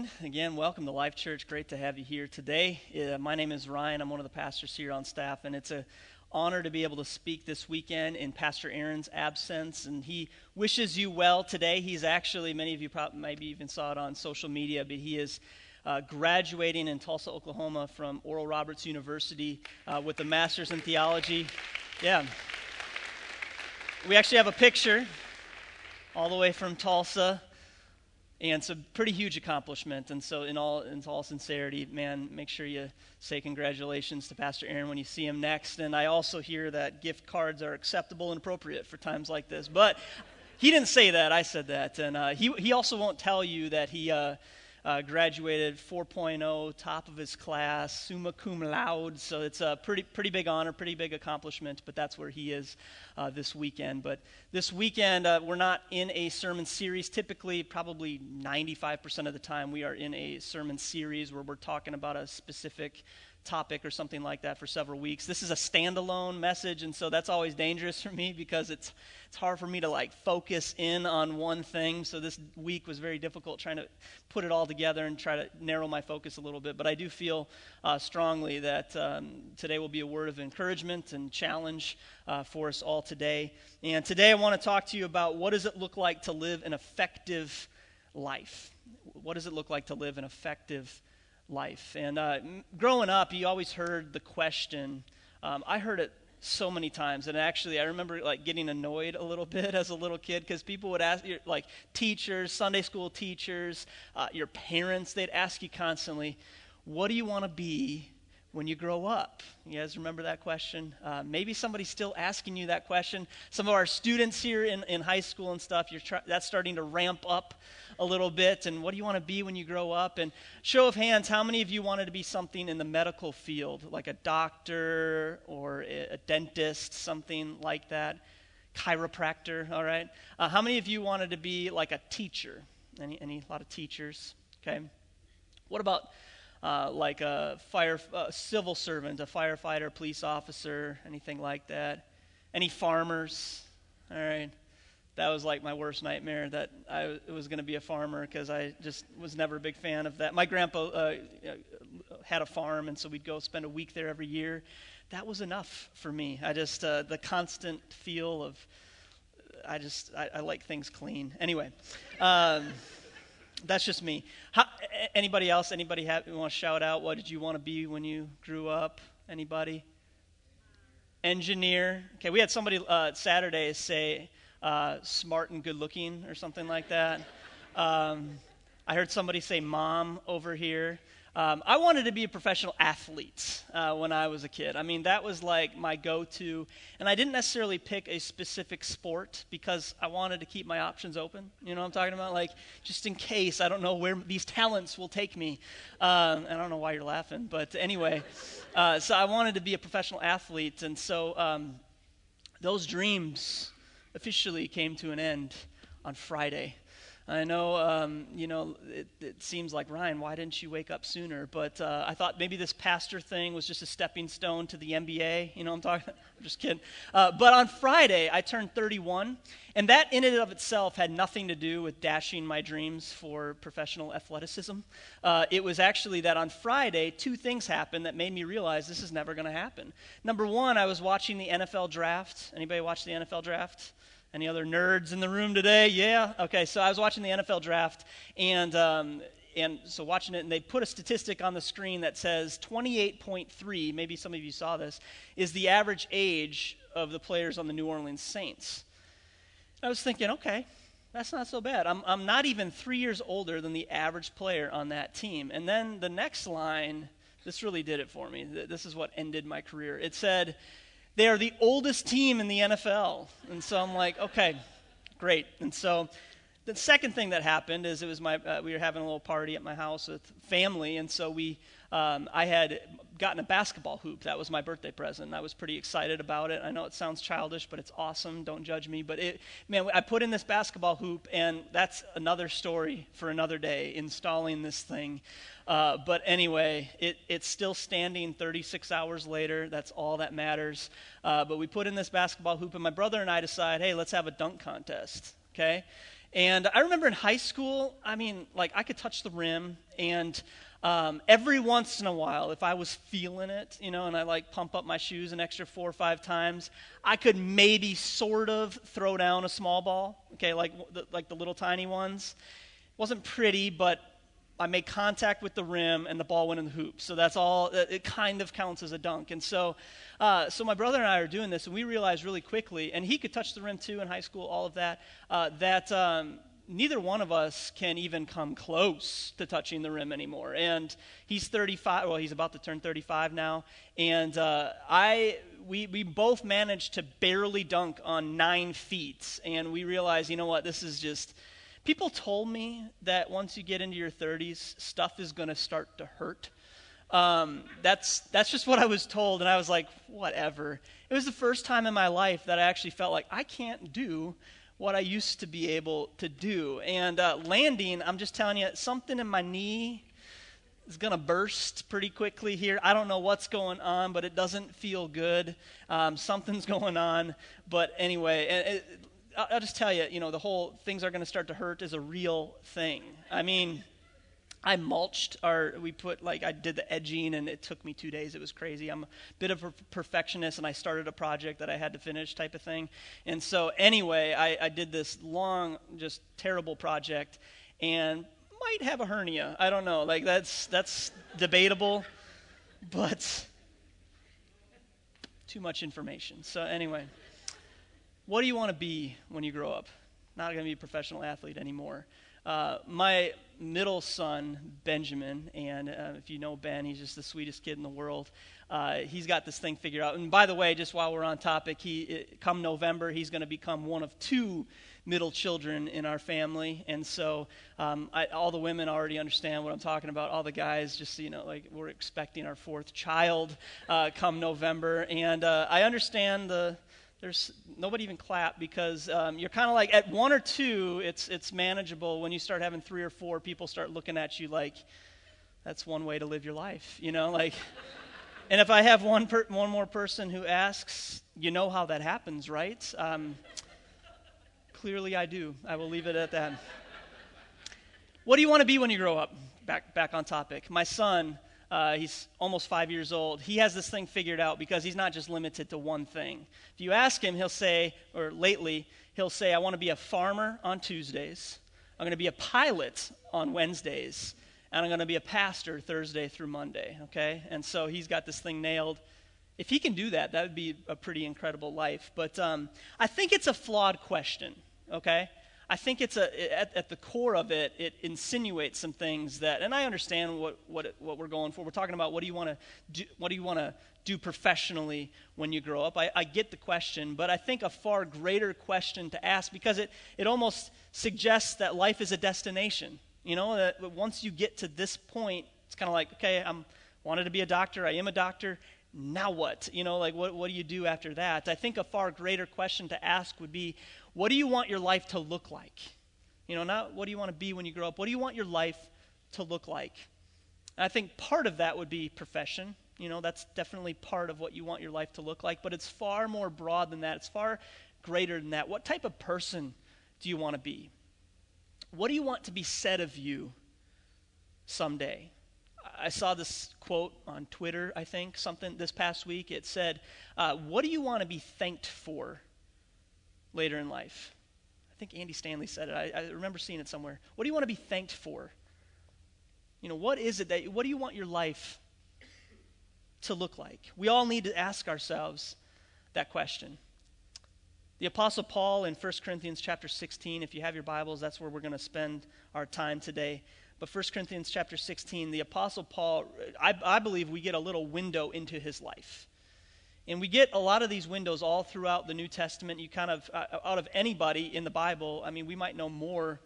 Morning. Again, welcome to Life Church. Great to have you here today. Uh, my name is Ryan. I'm one of the pastors here on staff, and it's an honor to be able to speak this weekend in Pastor Aaron's absence. And he wishes you well today. He's actually, many of you probably maybe even saw it on social media, but he is uh, graduating in Tulsa, Oklahoma from Oral Roberts University uh, with a master's in theology. Yeah. We actually have a picture all the way from Tulsa. And it's a pretty huge accomplishment. And so, in all, in all sincerity, man, make sure you say congratulations to Pastor Aaron when you see him next. And I also hear that gift cards are acceptable and appropriate for times like this. But he didn't say that. I said that. And uh, he, he also won't tell you that he. Uh, uh, graduated 4.0, top of his class, summa cum laude. So it's a pretty, pretty big honor, pretty big accomplishment, but that's where he is uh, this weekend. But this weekend, uh, we're not in a sermon series. Typically, probably 95% of the time, we are in a sermon series where we're talking about a specific topic or something like that for several weeks. This is a standalone message, and so that's always dangerous for me because it's it's hard for me to like focus in on one thing. So this week was very difficult trying to put it all together and try to narrow my focus a little bit. But I do feel uh, strongly that um, today will be a word of encouragement and challenge uh, for us all today. And today I want to talk to you about what does it look like to live an effective life. What does it look like to live an effective life. And uh, growing up, you always heard the question. Um, I heard it so many times, and actually, I remember like getting annoyed a little bit as a little kid because people would ask, like teachers, Sunday school teachers, uh, your parents, they'd ask you constantly, "What do you want to be when you grow up? You guys remember that question? Uh, maybe somebody's still asking you that question. Some of our students here in, in high school and stuff, you're that's starting to ramp up a little bit. And what do you want to be when you grow up? And show of hands, how many of you wanted to be something in the medical field, like a doctor or a, a dentist, something like that? Chiropractor, all right? Uh, how many of you wanted to be like a teacher? Any, any, a lot of teachers, okay? What about uh, like a fire, a civil servant, a firefighter, police officer, anything like that. Any farmers? All right. That was like my worst nightmare that I was going to be a farmer because I just was never a big fan of that. My grandpa uh, had a farm, and so we'd go spend a week there every year. That was enough for me. I just, uh, the constant feel of, I just, I, I like things clean. Anyway. Um, that's just me. How, anybody else? Anybody have, want to shout out? What did you want to be when you grew up? Anybody? Engineer. Okay, we had somebody uh, Saturday say uh, smart and good looking or something like that. Um, I heard somebody say mom over here. Um, I wanted to be a professional athlete uh, when I was a kid. I mean, that was like my go to. And I didn't necessarily pick a specific sport because I wanted to keep my options open. You know what I'm talking about? Like, just in case I don't know where these talents will take me. Um, I don't know why you're laughing, but anyway. Uh, so I wanted to be a professional athlete. And so um, those dreams officially came to an end on Friday. I know, um, you know, it, it, seems like, Ryan, why didn't you wake up sooner? But uh, I thought maybe this pastor thing was just a stepping stone to the NBA. You know I'm talking I'm just kidding. Uh, but on Friday, I turned 31, and that in and of itself had nothing to do with dashing my dreams for professional athleticism. Uh, it was actually that on Friday, two things happened that made me realize this is never going to happen. Number one, I was watching the NFL draft. Anybody watch the NFL draft? Any other nerds in the room today? Yeah? Okay, so I was watching the NFL draft, and, um, and so watching it, and they put a statistic on the screen that says 28.3, maybe some of you saw this, is the average age of the players on the New Orleans Saints. I was thinking, okay, that's not so bad. I'm, I'm not even three years older than the average player on that team. And then the next line, this really did it for me. This is what ended my career. It said, they are the oldest team in the NFL. And so I'm like, okay, great. And so the second thing that happened is it was my uh, we were having a little party at my house with family, and so we um, I had gotten a basketball hoop. That was my birthday present. I was pretty excited about it. I know it sounds childish, but it's awesome. Don't judge me. But it, man, I put in this basketball hoop, and that's another story for another day. Installing this thing. Uh, but anyway, it, it's still standing 36 hours later. That's all that matters. Uh, but we put in this basketball hoop, and my brother and I decide, hey, let's have a dunk contest. Okay? And I remember in high school, I mean, like I could touch the rim, and um, every once in a while, if I was feeling it, you know, and I like pump up my shoes an extra four or five times, I could maybe sort of throw down a small ball, okay, like the, like the little tiny ones. It wasn't pretty, but I made contact with the rim and the ball went in the hoop. So that's all. It kind of counts as a dunk. And so, uh, so my brother and I are doing this, and we realized really quickly, and he could touch the rim too in high school, all of that, uh, that um, neither one of us can even come close to touching the rim anymore. And he's 35. Well, he's about to turn 35 now. And uh, I, we, we both managed to barely dunk on nine feet. And we realized, you know what, this is just. People told me that once you get into your 30s, stuff is going to start to hurt. Um, that's that's just what I was told, and I was like, whatever. It was the first time in my life that I actually felt like I can't do what I used to be able to do. And uh, landing, I'm just telling you, something in my knee is going to burst pretty quickly here. I don't know what's going on, but it doesn't feel good. Um, something's going on. But anyway, it, I'll just tell you, you know, the whole things are going to start to hurt is a real thing. I mean, I mulched our, we put like, I did the edging and it took me two days. It was crazy. I'm a bit of a perfectionist and I started a project that I had to finish type of thing. And so, anyway, I, I did this long, just terrible project and might have a hernia. I don't know. Like, that's, that's debatable, but too much information. So, anyway, what do you want to be when you grow up? Not going to be a professional athlete anymore. Uh, my middle son, Benjamin, and uh, if you know Ben, he's just the sweetest kid in the world. Uh, he's got this thing figured out. And by the way, just while we're on topic, he it, come November, he's going to become one of two middle children in our family. And so um, I, all the women already understand what I'm talking about. All the guys, just you know, like we're expecting our fourth child uh, come November, and uh, I understand the there's nobody even clap because um, you're kind of like at one or two it's it's manageable. When you start having three or four people start looking at you like that's one way to live your life you know like and if i have one per, one more person who asks you know how that happens right? Um, clearly i do. I will leave it at that. What do you want to be when you grow up? Back back on topic. My son uh, he's almost five years old. He has this thing figured out because he's not just limited to one thing. If you ask him, he'll say, or lately, he'll say, I want to be a farmer on Tuesdays. I'm going to be a pilot on Wednesdays. And I'm going to be a pastor Thursday through Monday. Okay? And so he's got this thing nailed. If he can do that, that would be a pretty incredible life. But um, I think it's a flawed question. Okay? I think it's a, at, at, the core of it, it insinuates some things that, and I understand what, what, what we're going for. We're talking about what do you want to do, what do you want to do professionally when you grow up? I, I get the question, but I think a far greater question to ask because it, it almost suggests that life is a destination. You know, that once you get to this point, it's kind of like, okay, I'm wanted to be a doctor, I am a doctor, now what? You know, like what, what do you do after that? I think a far greater question to ask would be what do you want your life to look like? You know, not what do you want to be when you grow up? What do you want your life to look like? And I think part of that would be profession. You know, that's definitely part of what you want your life to look like, but it's far more broad than that. It's far greater than that. What type of person do you want to be? What do you want to be said of you someday? I saw this quote on Twitter, I think, something this past week. It said, uh, What do you want to be thanked for later in life. I think Andy Stanley said it. I, I, remember seeing it somewhere. What do you want to be thanked for? You know, what is it that, what do you want your life to look like? We all need to ask ourselves that question. The Apostle Paul in 1 Corinthians chapter 16, if you have your Bibles, that's where we're going to spend our time today. But 1 Corinthians chapter 16, the Apostle Paul, I, I believe we get a little window into his life. And we get a lot of these windows all throughout the New Testament. You kind of, uh, out of anybody in the Bible, I mean, we might know more.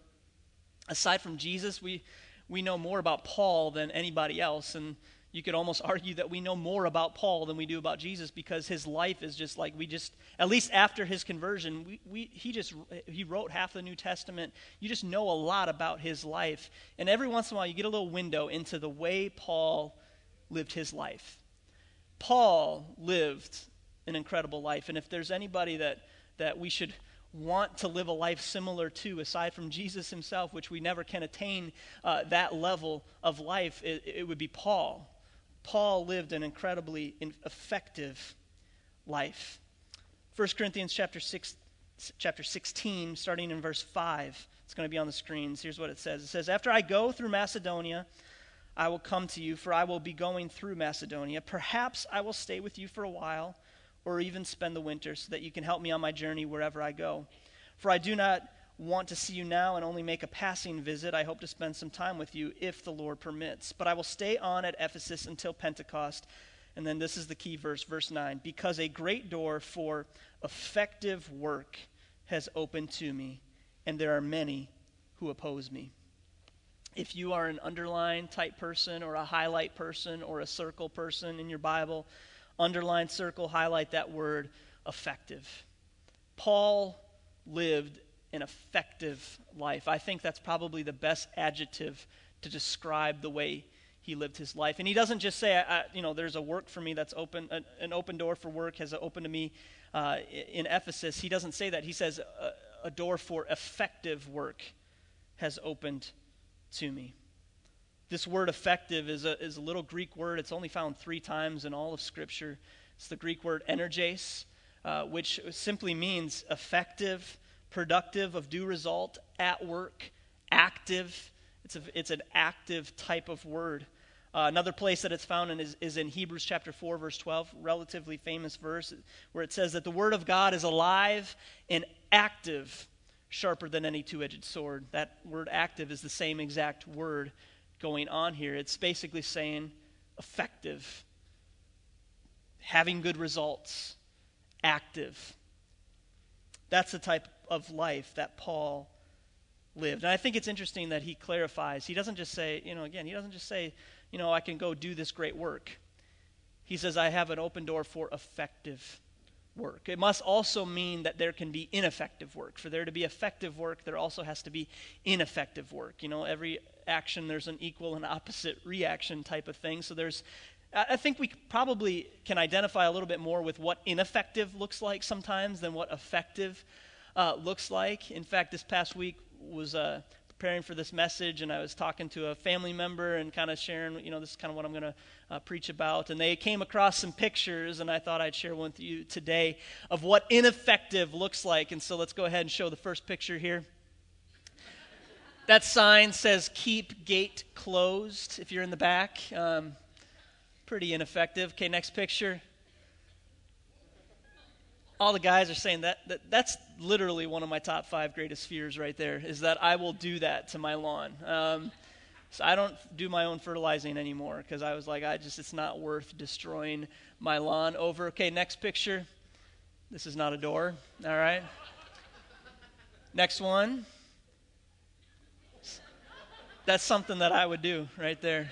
Aside from Jesus, we, we know more about Paul than anybody else. And you could almost argue that we know more about Paul than we do about Jesus because his life is just like we just, at least after his conversion, we, we, he just, he wrote half the New Testament. You just know a lot about his life. And every once in a while, you get a little window into the way Paul lived his life. Paul lived an incredible life. And if there's anybody that, that we should want to live a life similar to, aside from Jesus himself, which we never can attain uh, that level of life, it, it, would be Paul. Paul lived an incredibly effective life. 1 Corinthians chapter, six, chapter 16, starting in verse 5. It's going to be on the screens. Here's what it says It says, After I go through Macedonia, I will come to you, for I will be going through Macedonia. Perhaps I will stay with you for a while, or even spend the winter, so that you can help me on my journey wherever I go. For I do not want to see you now and only make a passing visit. I hope to spend some time with you if the Lord permits. But I will stay on at Ephesus until Pentecost. And then this is the key verse, verse 9. Because a great door for effective work has opened to me, and there are many who oppose me. If you are an underline type person or a highlight person or a circle person in your Bible, underline, circle, highlight that word effective. Paul lived an effective life. I think that's probably the best adjective to describe the way he lived his life. And he doesn't just say, I, I, you know, there's a work for me that's open, an, an open door for work has opened to me uh, in Ephesus. He doesn't say that. He says, a, a door for effective work has opened to me. This word effective is a, is a little Greek word. It's only found three times in all of Scripture. It's the Greek word energes, uh, which simply means effective, productive, of due result, at work, active. It's, a, it's an active type of word. Uh, another place that it's found in is, is in Hebrews chapter 4, verse 12, relatively famous verse, where it says that the word of God is alive and active, sharper than any two edged sword. That word active is the same exact word going on here. It's basically saying effective, having good results, active. That's the type of life that Paul lived. And I think it's interesting that he clarifies. He doesn't just say, you know, again, he doesn't just say, you know, I can go do this great work. He says, I have an open door for effective work. It must also mean that there can be ineffective work. For there to be effective work, there also has to be ineffective work. You know, every action, there's an equal and opposite reaction type of thing. So there's I think we probably can identify a little bit more with what ineffective looks like sometimes than what effective uh, looks like. In fact, this past week was uh, preparing for this message, and I was talking to a family member and kind of sharing, you know, this is kind of what I'm going to uh, preach about. And they came across some pictures, and I thought I'd share one with you today of what ineffective looks like. And so let's go ahead and show the first picture here. That sign says "Keep Gate Closed." If you're in the back, um, pretty ineffective. Okay, next picture all the guys are saying that, that that's literally one of my top five greatest fears right there is that I will do that to my lawn. Um, so I don't do my own fertilizing anymore because I was like, I just, it's not worth destroying my lawn over. Okay, next picture. This is not a door. All right. next one. That's something that I would do right there.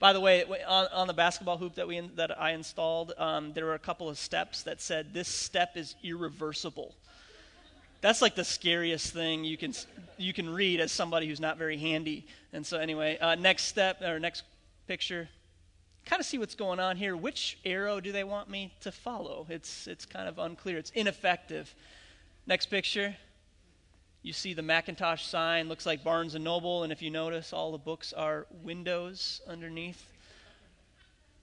By the way, on, on, the basketball hoop that, we in, that I installed, um, there were a couple of steps that said, This step is irreversible. That's like the scariest thing you can, you can read as somebody who's not very handy. And so, anyway, uh, next step, or next picture, kind of see what's going on here. Which arrow do they want me to follow? It's, it's kind of unclear, it's ineffective. Next picture. You see the Macintosh sign, looks like Barnes and Noble, and if you notice, all the books are windows underneath.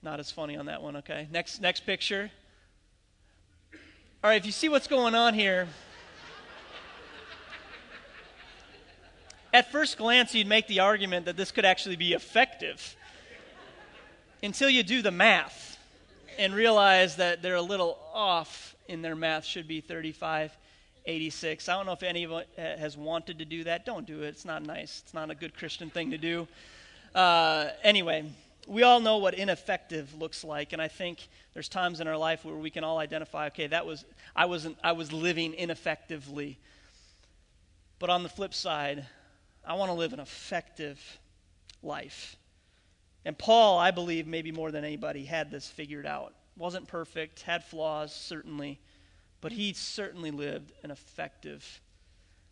Not as funny on that one, okay? Next next picture. All right, if you see what's going on here, at first glance you'd make the argument that this could actually be effective until you do the math and realize that they're a little off in their math should be 35 86. I don't know if anyone has wanted to do that. Don't do it. It's not nice. It's not a good Christian thing to do. Uh, anyway, we all know what ineffective looks like, and I think there's times in our life where we can all identify, okay, that was I wasn't I was living ineffectively. But on the flip side, I want to live an effective life. And Paul, I believe, maybe more than anybody, had this figured out. Wasn't perfect, had flaws, certainly but he certainly lived an effective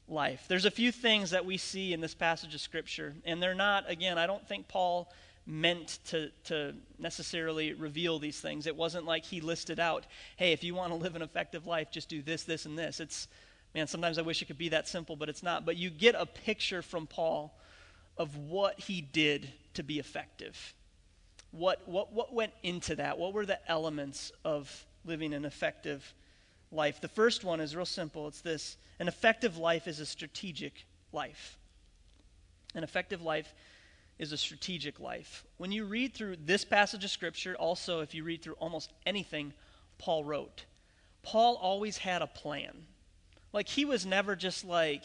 life. There's a few things that we see in this passage of Scripture, and they're not, again, I don't think Paul meant to, to necessarily reveal these things. It wasn't like he listed out, hey, if you want to live an effective life, just do this, this, and this. It's Man, sometimes I wish it could be that simple, but it's not. But you get a picture from Paul of what he did to be effective. What, what, what went into that? What were the elements of living an effective life? The first one is real simple it's this an effective life is a strategic life. An effective life is a strategic life. When you read through this passage of Scripture, also if you read through almost anything Paul wrote, Paul always had a plan. Like he was never just like,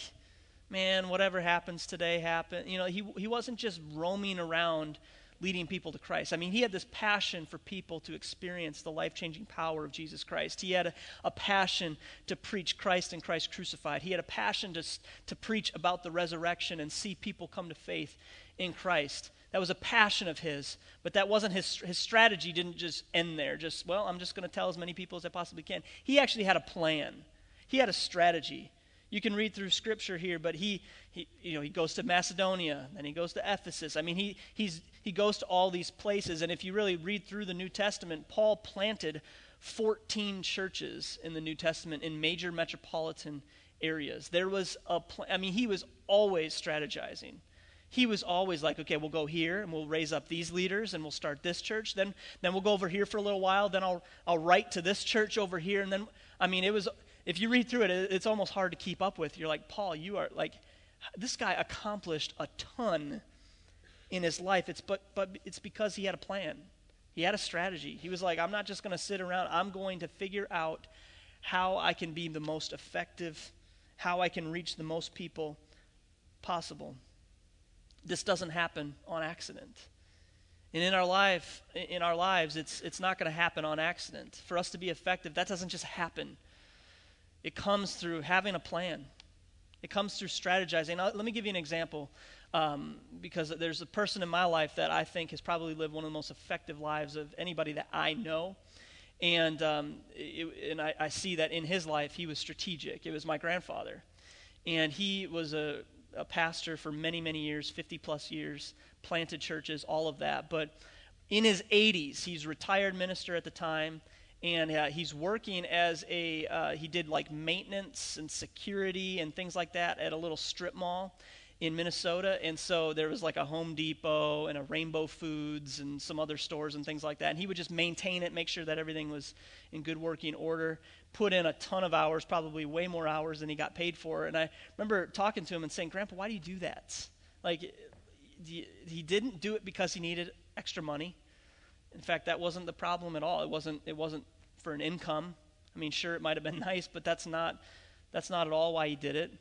man, whatever happens today happen. You know, he he wasn't just roaming around leading people to Christ. I mean, he had this passion for people to experience the life changing power of Jesus Christ. He had a, a, passion to preach Christ and Christ crucified. He had a passion to, to preach about the resurrection and see people come to faith in Christ. That was a passion of his, but that wasn't his, his strategy, didn't just end there. Just, well, I'm just going to tell as many people as I possibly can. He actually had a plan, he had a strategy. You can read through scripture here, but he, he, you know, he goes to Macedonia, then he goes to Ephesus. I mean, he, he's, he goes to all these places. And if you really read through the New Testament, Paul planted 14 churches in the New Testament in major metropolitan areas. There was a, pl- I mean, he was always strategizing he was always like, okay, we'll go here and we'll raise up these leaders and we'll start this church. Then, then we'll go over here for a little while. Then I'll, I'll write to this church over here. And then, I mean, it was, if you read through it, it's almost hard to keep up with. You're like, Paul, you are like, this guy accomplished a ton in his life. It's, but, but it's because he had a plan. He had a strategy. He was like, I'm not just going to sit around. I'm going to figure out how I can be the most effective, how I can reach the most people possible this doesn't happen on accident. And in our life, in our lives, it's, it's not going to happen on accident. For us to be effective, that doesn't just happen. It comes through having a plan. It comes through strategizing. Now, let me give you an example, um, because there's a person in my life that I think has probably lived one of the most effective lives of anybody that I know. And, um, it, and I, I see that in his life, he was strategic. It was my grandfather. And he was a a pastor for many, many years, 50 plus years, planted churches, all of that. But in his 80s, he's retired minister at the time, and uh, he's working as a, uh, he did like maintenance and security and things like that at a little strip mall in Minnesota. And so there was like a Home Depot and a Rainbow Foods and some other stores and things like that. And he would just maintain it, make sure that everything was in good working order, put in a ton of hours, probably way more hours than he got paid for. And I remember talking to him and saying, Grandpa, why do you do that? Like, he didn't do it because he needed extra money. In fact, that wasn't the problem at all. It wasn't, it wasn't for an income. I mean, sure, it might have been nice, but that's not, that's not at all why he did it.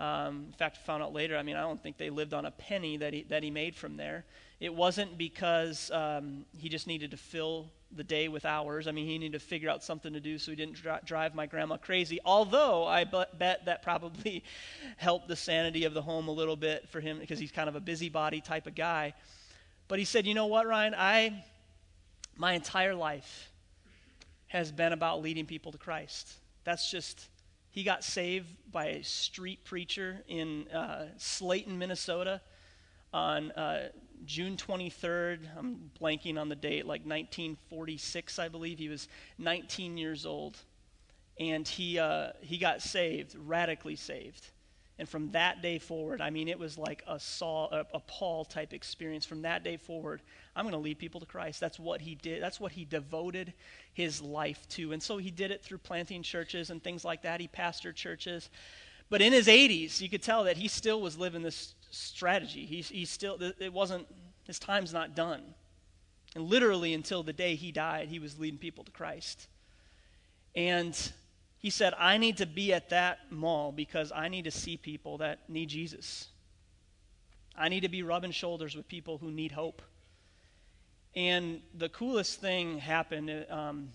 Um, in fact, I found out later, I mean, I don't think they lived on a penny that he, that he made from there. It wasn't because um, he just needed to fill the day with hours. I mean, he needed to figure out something to do so he didn't dri- drive my grandma crazy. Although I bet that probably helped the sanity of the home a little bit for him because he's kind of a busybody type of guy. But he said, you know what, Ryan? I, my entire life has been about leading people to Christ. That's just he got saved by a street preacher in uh, Slayton, Minnesota on uh, June 23rd. I'm blanking on the date, like 1946, I believe. He was 19 years old. And he, uh, he got saved, radically saved. And from that day forward, I mean, it was like a Saul, a, a Paul type experience. From that day forward, I'm going to lead people to Christ. That's what he did. That's what he devoted his life to. And so he did it through planting churches and things like that. He pastored churches. But in his 80s, you could tell that he still was living this strategy. He, he still, it wasn't, his time's not done. And literally until the day he died, he was leading people to Christ. And he said, I need to be at that mall because I need to see people that need Jesus. I need to be rubbing shoulders with people who need hope. And the coolest thing happened um,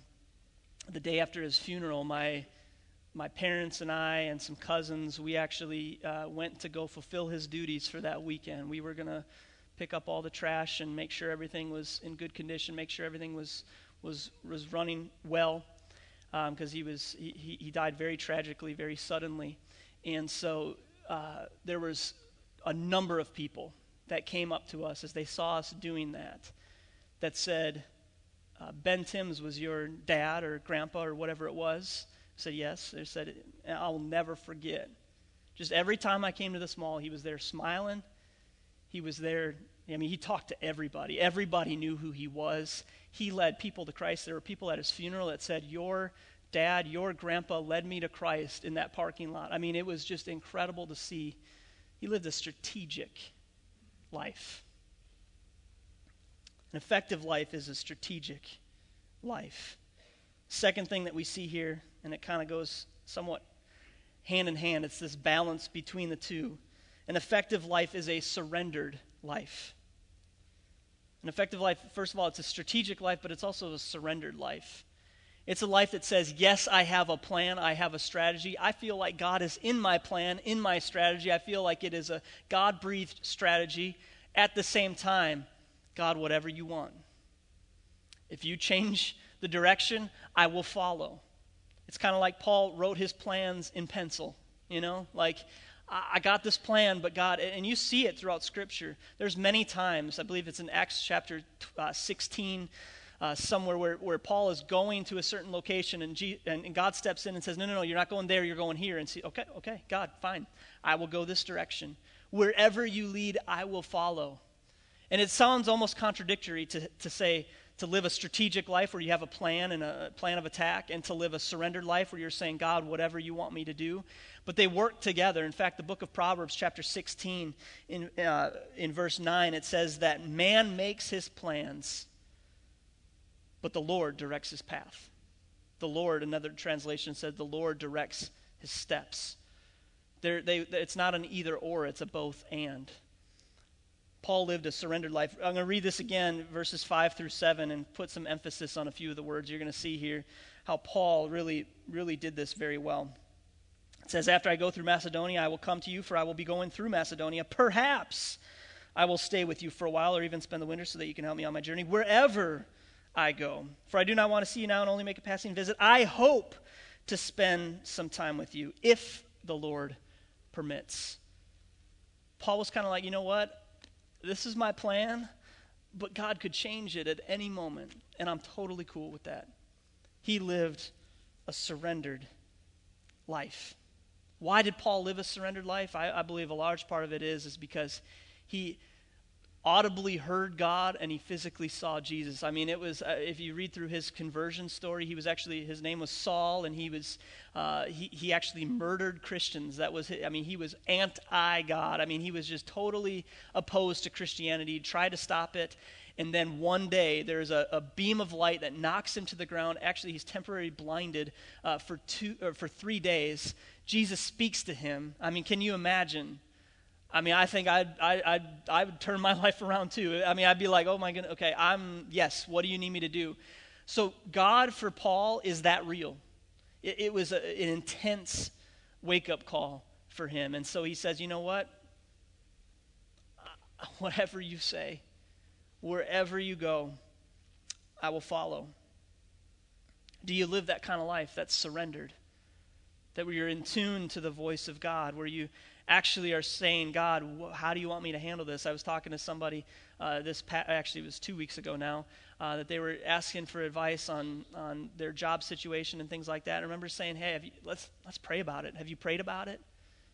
the day after his funeral. My, my parents and I and some cousins, we actually uh, went to go fulfill his duties for that weekend. We were going to pick up all the trash and make sure everything was in good condition, make sure everything was, was, was running well because um, he was he, he died very tragically, very suddenly, and so uh, there was a number of people that came up to us as they saw us doing that, that said, uh, "Ben Timms was your dad or grandpa or whatever it was." said yes. They said, I will never forget. Just every time I came to this mall, he was there smiling. He was there. I mean, he talked to everybody. Everybody knew who he was. He led people to Christ. There were people at his funeral that said, Your dad, your grandpa led me to Christ in that parking lot. I mean, it was just incredible to see. He lived a strategic life. An effective life is a strategic life. Second thing that we see here, and it kind of goes somewhat hand in hand, it's this balance between the two. An effective life is a surrendered life. An effective life, first of all, it's a strategic life, but it's also a surrendered life. It's a life that says, Yes, I have a plan, I have a strategy. I feel like God is in my plan, in my strategy. I feel like it is a God breathed strategy. At the same time, God, whatever you want. If you change the direction, I will follow. It's kind of like Paul wrote his plans in pencil, you know? Like, I got this plan, but God, and you see it throughout Scripture. There's many times, I believe it's in Acts chapter uh, 16, uh, somewhere where, where Paul is going to a certain location, and, G, and, and, God steps in and says, No, no, no, you're not going there, you're going here. And see, okay, okay, God, fine. I will go this direction. Wherever you lead, I will follow. And it sounds almost contradictory to, to say, to live a strategic life where you have a plan and a plan of attack, and to live a surrendered life where you're saying, God, whatever you want me to do. But they work together. In fact, the book of Proverbs, chapter 16, in, uh, in verse 9, it says that man makes his plans, but the Lord directs his path. The Lord, another translation said, the Lord directs his steps. They, it's not an either or, it's a both and. Paul lived a surrendered life. I'm going to read this again, verses 5 through 7, and put some emphasis on a few of the words. You're going to see here how Paul really, really did this very well. It says, After I go through Macedonia, I will come to you, for I will be going through Macedonia. Perhaps I will stay with you for a while or even spend the winter so that you can help me on my journey wherever I go. For I do not want to see you now and only make a passing visit. I hope to spend some time with you if the Lord permits. Paul was kind of like, you know what? This is my plan, but God could change it at any moment, and I'm totally cool with that. He lived a surrendered life. Why did Paul live a surrendered life? I, I believe a large part of it is, is because he audibly heard God and he physically saw Jesus. I mean, it was, uh, if you read through his conversion story, he was actually, his name was Saul and he was, uh, he, he actually murdered Christians. That was, his, I mean, he was anti God. I mean, he was just totally opposed to Christianity, tried to stop it. And then one day, there's a, a beam of light that knocks him to the ground. Actually, he's temporarily blinded uh, for, two, or for three days. Jesus speaks to him. I mean, can you imagine? I mean, I think I'd, I, I'd, I would turn my life around too. I mean, I'd be like, oh my goodness, okay, I'm, yes, what do you need me to do? So, God for Paul is that real. It, it was a, an intense wake up call for him. And so he says, you know what? Whatever you say, wherever you go, I will follow. Do you live that kind of life that's surrendered? That where you're in tune to the voice of God, where you actually are saying, God, how do you want me to handle this? I was talking to somebody uh, this pa- actually was two weeks ago now uh, that they were asking for advice on on their job situation and things like that. I remember saying, Hey, you, let's let's pray about it. Have you prayed about it?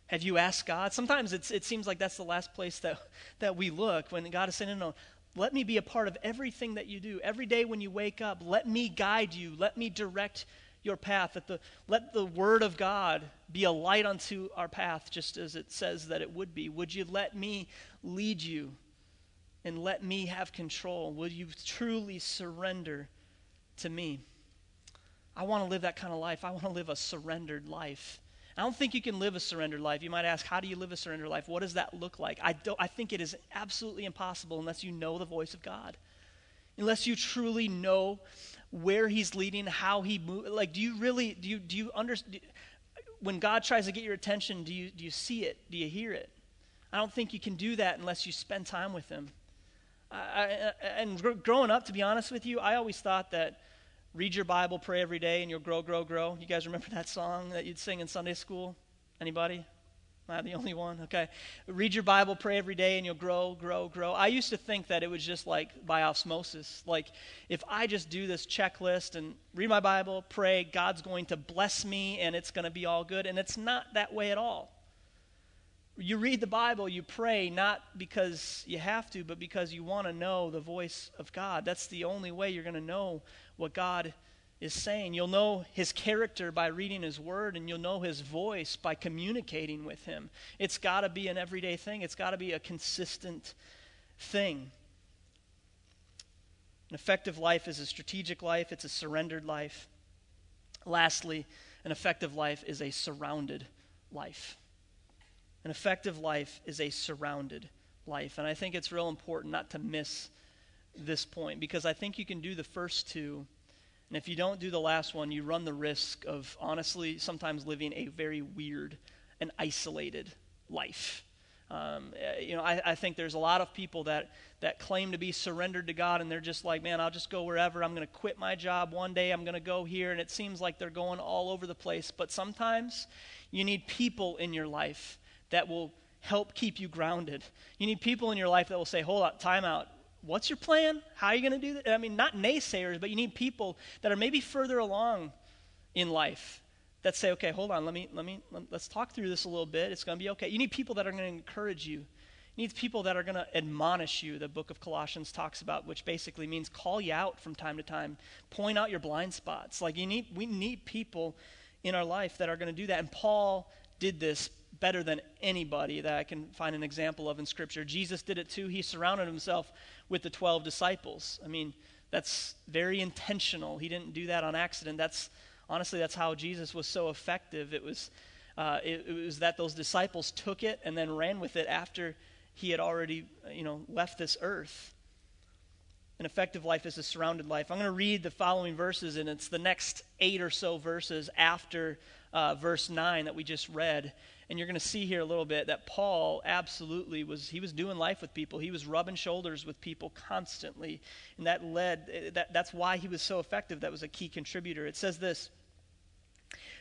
Have you asked God? Sometimes it's, it seems like that's the last place that, that we look when God is saying, no, no, let me be a part of everything that you do. Every day when you wake up, let me guide you. Let me direct your path. That the, let the word of God be a light unto our path, just as it says that it would be. Would you let me lead you and let me have control? Would you truly surrender to me? I want to live that kind of life. I want to live a surrendered life. I don't think you can live a surrendered life. You might ask, how do you live a surrendered life? What does that look like? I, don't, I think it is absolutely impossible unless you know the voice of God. Unless you truly know where he's leading, how he moves. Like, do you really, do you, do you understand? When God tries to get your attention, do you, do you see it? Do you hear it? I don't think you can do that unless you spend time with him. I, and gr- growing up, to be honest with you, I always thought that read your Bible, pray every day, and you'll grow, grow, grow. You guys remember that song that you'd sing in Sunday school? Anybody? Am I the only one? Okay. Read your Bible, pray every day, and you'll grow, grow, grow. I used to think that it was just like by osmosis. Like, if I just do this checklist and read my Bible, pray, God's going to bless me and it's going to be all good. And it's not that way at all. You read the Bible, you pray, not because you have to, but because you want to know the voice of God. That's the only way you're going to know what God is saying. You'll know his character by reading his word, and you'll know his voice by communicating with him. It's got to be an everyday thing, it's got to be a consistent thing. An effective life is a strategic life, it's a surrendered life. Lastly, an effective life is a surrounded life. An effective life is a surrounded life. And I think it's real important not to miss this point because I think you can do the first two and if you don't do the last one, you run the risk of honestly sometimes living a very weird and isolated life. Um, eh, you know, I, I, think there's a lot of people that, that claim to be surrendered to God, and they're just like, man, I'll just go wherever. I'm going to quit my job one day. I'm going to go here. And it seems like they're going all over the place. But sometimes you need people in your life that will help keep you grounded. You need people in your life that will say, hold up, time out what's your plan? How are you going to do that? I mean, not naysayers, but you need people that are maybe further along in life that say, okay, hold on, let me, let me, let, us talk through this a little bit. It's going to be okay. You need people that are going to encourage you. You need people that are going to admonish you, the book of Colossians talks about, which basically means call you out from time to time, point out your blind spots. Like you need, we need people in our life that are going to do that. And Paul did this better than anybody that I can find an example of in Scripture. Jesus did it too. He surrounded himself with the 12 disciples. I mean, that's very intentional. He didn't do that on accident. That's honestly, that's how Jesus was so effective. It was, uh, it, it, was that those disciples took it and then ran with it after he had already, you know, left this earth. An effective life is a surrounded life. I'm going to read the following verses, and it's the next eight or so verses after uh, verse 9 that we just read. And you're going to see here a little bit that Paul absolutely was, he was doing life with people. He was rubbing shoulders with people constantly. And that led, that, that's why he was so effective. That was a key contributor. It says this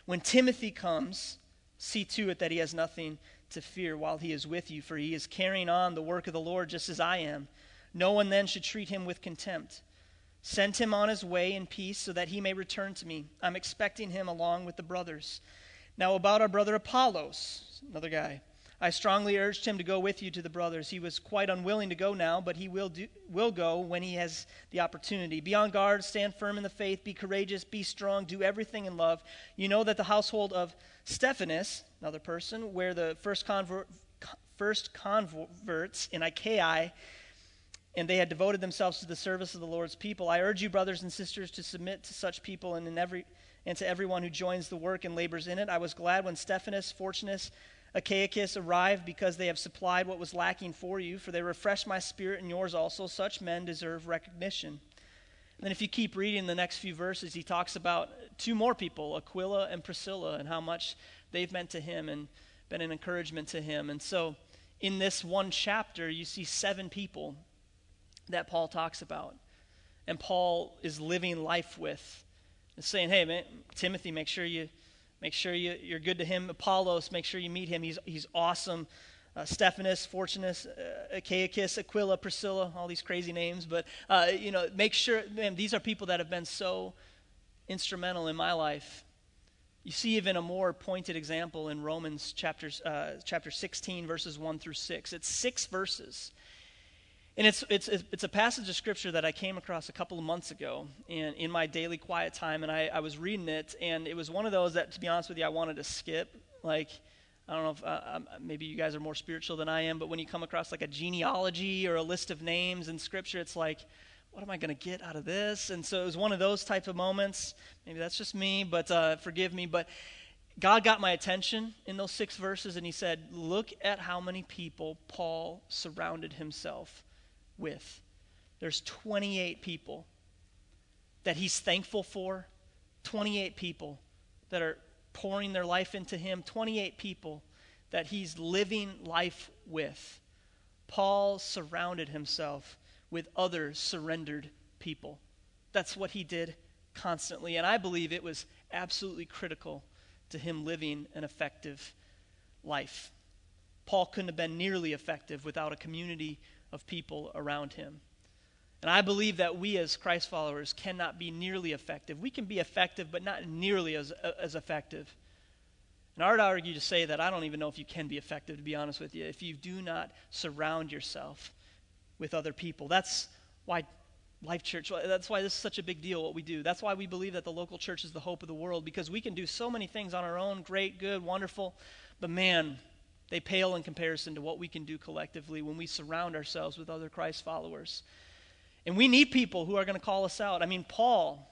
When Timothy comes, see to it that he has nothing to fear while he is with you, for he is carrying on the work of the Lord just as I am. No one then should treat him with contempt. Send him on his way in peace so that he may return to me. I'm expecting him along with the brothers. Now, about our brother Apollos, another guy, I strongly urged him to go with you to the brothers. He was quite unwilling to go now, but he will, do, will go when he has the opportunity. Be on guard, stand firm in the faith, be courageous, be strong, do everything in love. You know that the household of Stephanas, another person, where the first, convert, first converts in Achaia, and they had devoted themselves to the service of the Lord's people. I urge you, brothers and sisters, to submit to such people and in every and to everyone who joins the work and labors in it. I was glad when Stephanas, Fortunus, Achaicus arrived because they have supplied what was lacking for you, for they refreshed my spirit and yours also. Such men deserve recognition. And then, if you keep reading the next few verses, he talks about two more people, Aquila and Priscilla, and how much they've meant to him and been an encouragement to him. And so, in this one chapter, you see seven people that Paul talks about. And Paul is living life with saying, hey, man, Timothy, make sure you make sure you, you're good to him. Apollos, make sure you meet him. He's, he's awesome. Uh, Stephanas, Fortunus, uh, Achaicus, Aquila, Priscilla, all these crazy names. But, uh, you know, make sure, man, these are people that have been so instrumental in my life. You see even a more pointed example in Romans chapters, uh, chapter 16, verses 1 through 6. It's six verses and it's, it's, it's a passage of scripture that I came across a couple of months ago in, in my daily quiet time, and I, I was reading it, and it was one of those that, to be honest with you, I wanted to skip. Like, I don't know if uh, um, maybe you guys are more spiritual than I am, but when you come across like a genealogy or a list of names in scripture, it's like, what am I going to get out of this? And so it was one of those type of moments. Maybe that's just me, but uh, forgive me. But God got my attention in those six verses, and He said, Look at how many people Paul surrounded himself with. There's 28 people that he's thankful for, 28 people that are pouring their life into him, 28 people that he's living life with. Paul surrounded himself with other surrendered people. That's what he did constantly. And I believe it was absolutely critical to him living an effective life. Paul couldn't have been nearly effective without a community of people around him. And I believe that we as Christ followers cannot be nearly effective. We can be effective, but not nearly as, as effective. And I would argue to say that I don't even know if you can be effective, to be honest with you, if you do not surround yourself with other people. That's why Life Church, that's why this is such a big deal, what we do. That's why we believe that the local church is the hope of the world, because we can do so many things on our own great, good, wonderful. But man, they pale in comparison to what we can do collectively when we surround ourselves with other Christ followers. And we need people who are going to call us out. I mean, Paul,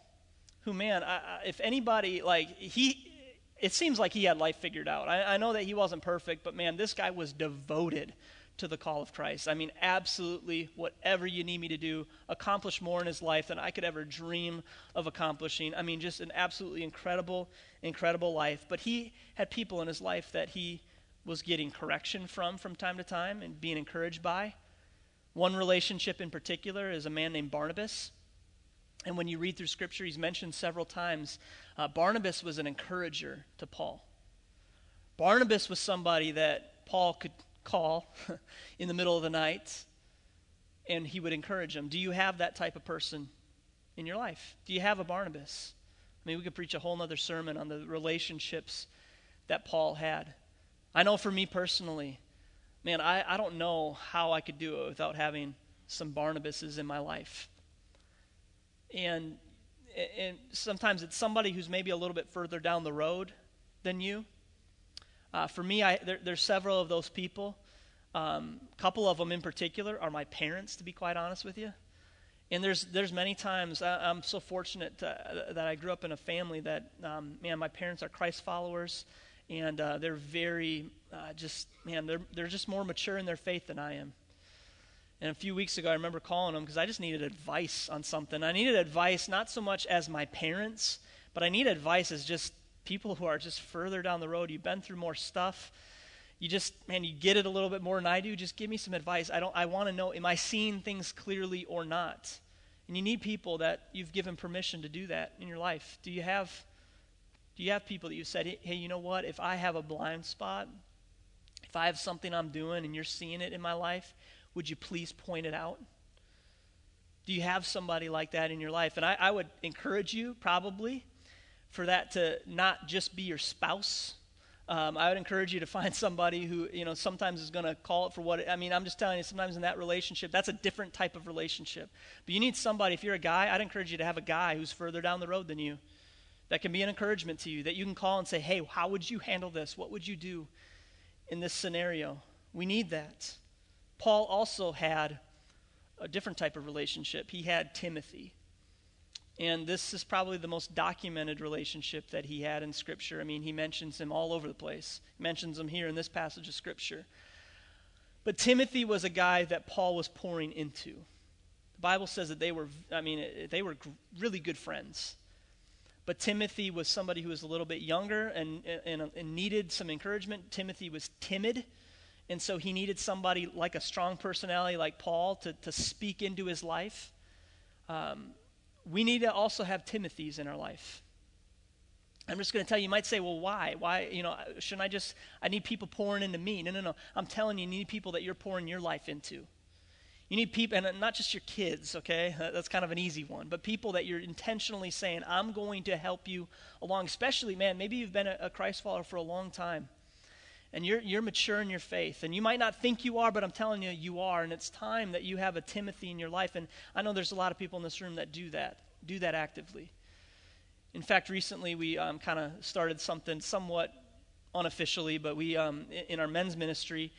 who, man, I, I, if anybody, like, he, it seems like he had life figured out. I, I know that he wasn't perfect, but man, this guy was devoted to the call of Christ. I mean, absolutely whatever you need me to do, accomplish more in his life than I could ever dream of accomplishing. I mean, just an absolutely incredible, incredible life. But he had people in his life that he was getting correction from from time to time and being encouraged by. One relationship in particular is a man named Barnabas. And when you read through Scripture, he's mentioned several times. Uh, Barnabas was an encourager to Paul. Barnabas was somebody that Paul could call in the middle of the night and he would encourage him. Do you have that type of person in your life? Do you have a Barnabas? I mean, we could preach a whole other sermon on the relationships that Paul had. I know for me personally, man, I, I don't know how I could do it without having some Barnabases in my life. And, and sometimes it's somebody who's maybe a little bit further down the road than you. Uh, for me, I, there, there's several of those people. A um, couple of them in particular are my parents, to be quite honest with you. And there's there's many times I, am so fortunate to, that I grew up in a family that um, man, my parents are Christ followers, and uh, they're very uh, just man, they're they're just more mature in their faith than I am. And a few weeks ago, I remember calling them because I just needed advice on something. I needed advice not so much as my parents, but I need advice as just people who are just further down the road. You've been through more stuff. You just, man, you get it a little bit more than I do. Just give me some advice. I don't. I want to know: Am I seeing things clearly or not? And you need people that you've given permission to do that in your life. Do you have? Do you have people that you said, hey, you know what? If I have a blind spot, if I have something I'm doing and you're seeing it in my life, would you please point it out? Do you have somebody like that in your life? And I, I would encourage you, probably, for that to not just be your spouse. Um, I would encourage you to find somebody who, you know, sometimes is going to call it for what, it, I mean, I'm just telling you, sometimes in that relationship, that's a different type of relationship. But you need somebody, if you're a guy, I'd encourage you to have a guy who's further down the road than you that can be an encouragement to you, that you can call and say, hey, how would you handle this? What would you do in this scenario? We need that. Paul also had a different type of relationship. He had Timothy. And this is probably the most documented relationship that he had in Scripture. I mean, he mentions him all over the place. He mentions him here in this passage of Scripture. But Timothy was a guy that Paul was pouring into. The Bible says that they were, I mean, they were really good friends. But Timothy was somebody who was a little bit younger and, and, and needed some encouragement. Timothy was timid. And so he needed somebody like a strong personality like Paul to, to speak into his life. Um, we need to also have Timothy's in our life. I'm just going to tell you, you might say, well, why? Why, you know, shouldn't I just, I need people pouring into me. No, no, no. I'm telling you, you need people that you're pouring your life into. You need people, and not just your kids, okay? That's kind of an easy one, but people that you're intentionally saying, I'm going to help you along. Especially, man, maybe you've been a, a Christ follower for a long time and you're, you're mature in your faith. And you might not think you are, but I'm telling you, you are. And it's time that you have a Timothy in your life. And I know there's a lot of people in this room that do that, do that actively. In fact, recently we um, kind of started something somewhat unofficially, but we, um, in our men's ministry,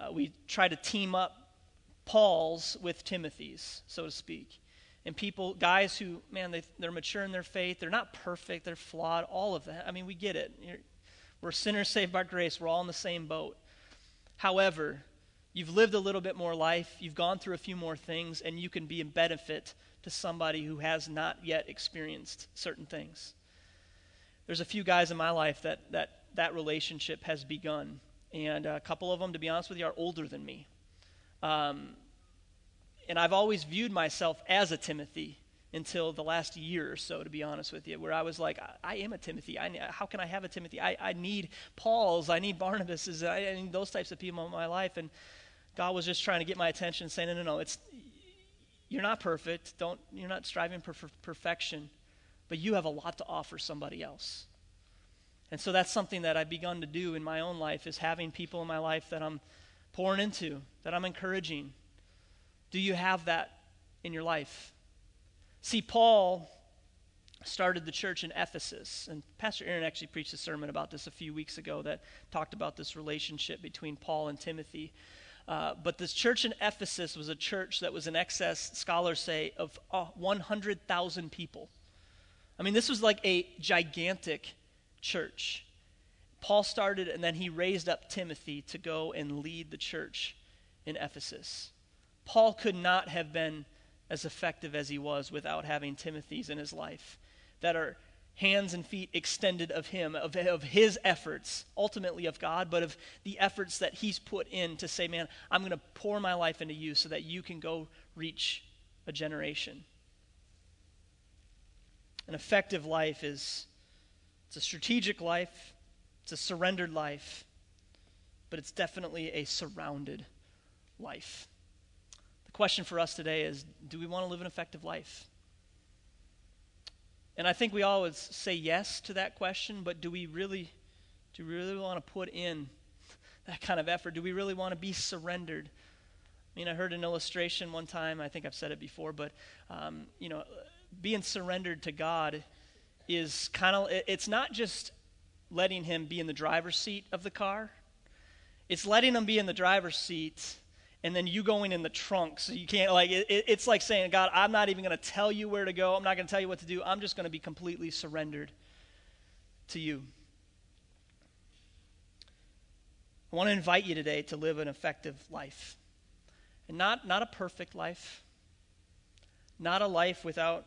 uh, we try to team up Paul's with Timothy's, so to speak. And people, guys who, man, they, they're mature in their faith. They're not perfect. They're flawed. All of that. I mean, we get it. You're, we're sinners saved by grace. We're all in the same boat. However, you've lived a little bit more life, you've gone through a few more things, and you can be a benefit to somebody who has not yet experienced certain things. There's a few guys in my life that that, that relationship has begun. And a couple of them, to be honest with you, are older than me. Um, and I've always viewed myself as a Timothy until the last year or so, to be honest with you, where I was like, I, I am a Timothy. I, how can I have a Timothy? I, I need Paul's. I need Barnabas's. I, I need those types of people in my life. And God was just trying to get my attention, saying, no, no, no, it's, you're not perfect. Don't, you're not striving for perfection, but you have a lot to offer somebody else. And so that's something that I've begun to do in my own life is having people in my life that I'm pouring into, that I'm encouraging. Do you have that in your life? See, Paul started the church in Ephesus, and Pastor Aaron actually preached a sermon about this a few weeks ago that talked about this relationship between Paul and Timothy. Uh, but this church in Ephesus was a church that was in excess, scholars say, of uh, 100,000 people. I mean, this was like a gigantic church. Paul started, and then he raised up Timothy to go and lead the church in Ephesus. Paul could not have been as effective as he was without having Timothy's in his life that are hands and feet extended of him, of, of his efforts, ultimately of God, but of the efforts that he's put in to say, man, I'm going to pour my life into you so that you can go reach a generation. An effective life is it's a strategic life, it's a surrendered life, but it's definitely a surrounded life. The question for us today is do we want to live an effective life? And I think we always say yes to that question, but do we really do we really want to put in that kind of effort? Do we really want to be surrendered? I mean, I heard an illustration one time. I think I've said it before, but um, you know, being surrendered to God is kind of it's not just letting Him be in the driver's seat of the car. It's letting Him be in the driver's seat and then you going in the trunk. So you can't like it, it's like saying god i'm not even going to tell you where to go. I'm not going to tell you what to do. I'm just going to be completely surrendered to you. I want to invite you today to live an effective life. And not not a perfect life. Not a life without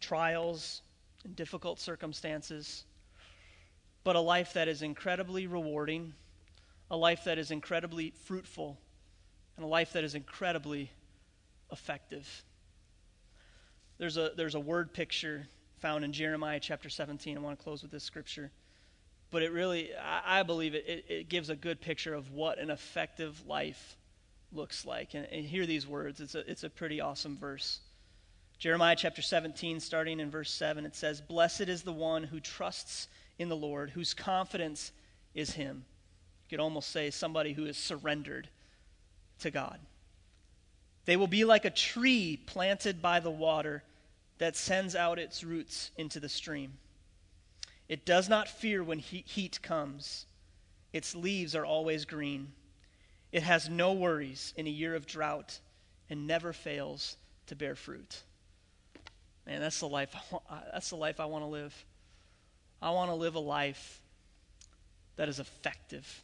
trials and difficult circumstances but a life that is incredibly rewarding a life that is incredibly fruitful and a life that is incredibly effective. There's a, there's a word picture found in Jeremiah chapter 17. I want to close with this scripture. But it really, I, I believe it, it, it, gives a good picture of what an effective life looks like. And, and hear these words. It's a, it's a pretty awesome verse. Jeremiah chapter 17, starting in verse 7, it says, Blessed is the one who trusts in the Lord, whose confidence is him. You could almost say somebody who is surrendered to God. They will be like a tree planted by the water that sends out its roots into the stream. It does not fear when heat comes, its leaves are always green. It has no worries in a year of drought and never fails to bear fruit. Man, that's the life. That's the life I want to live. I want to live a life that is effective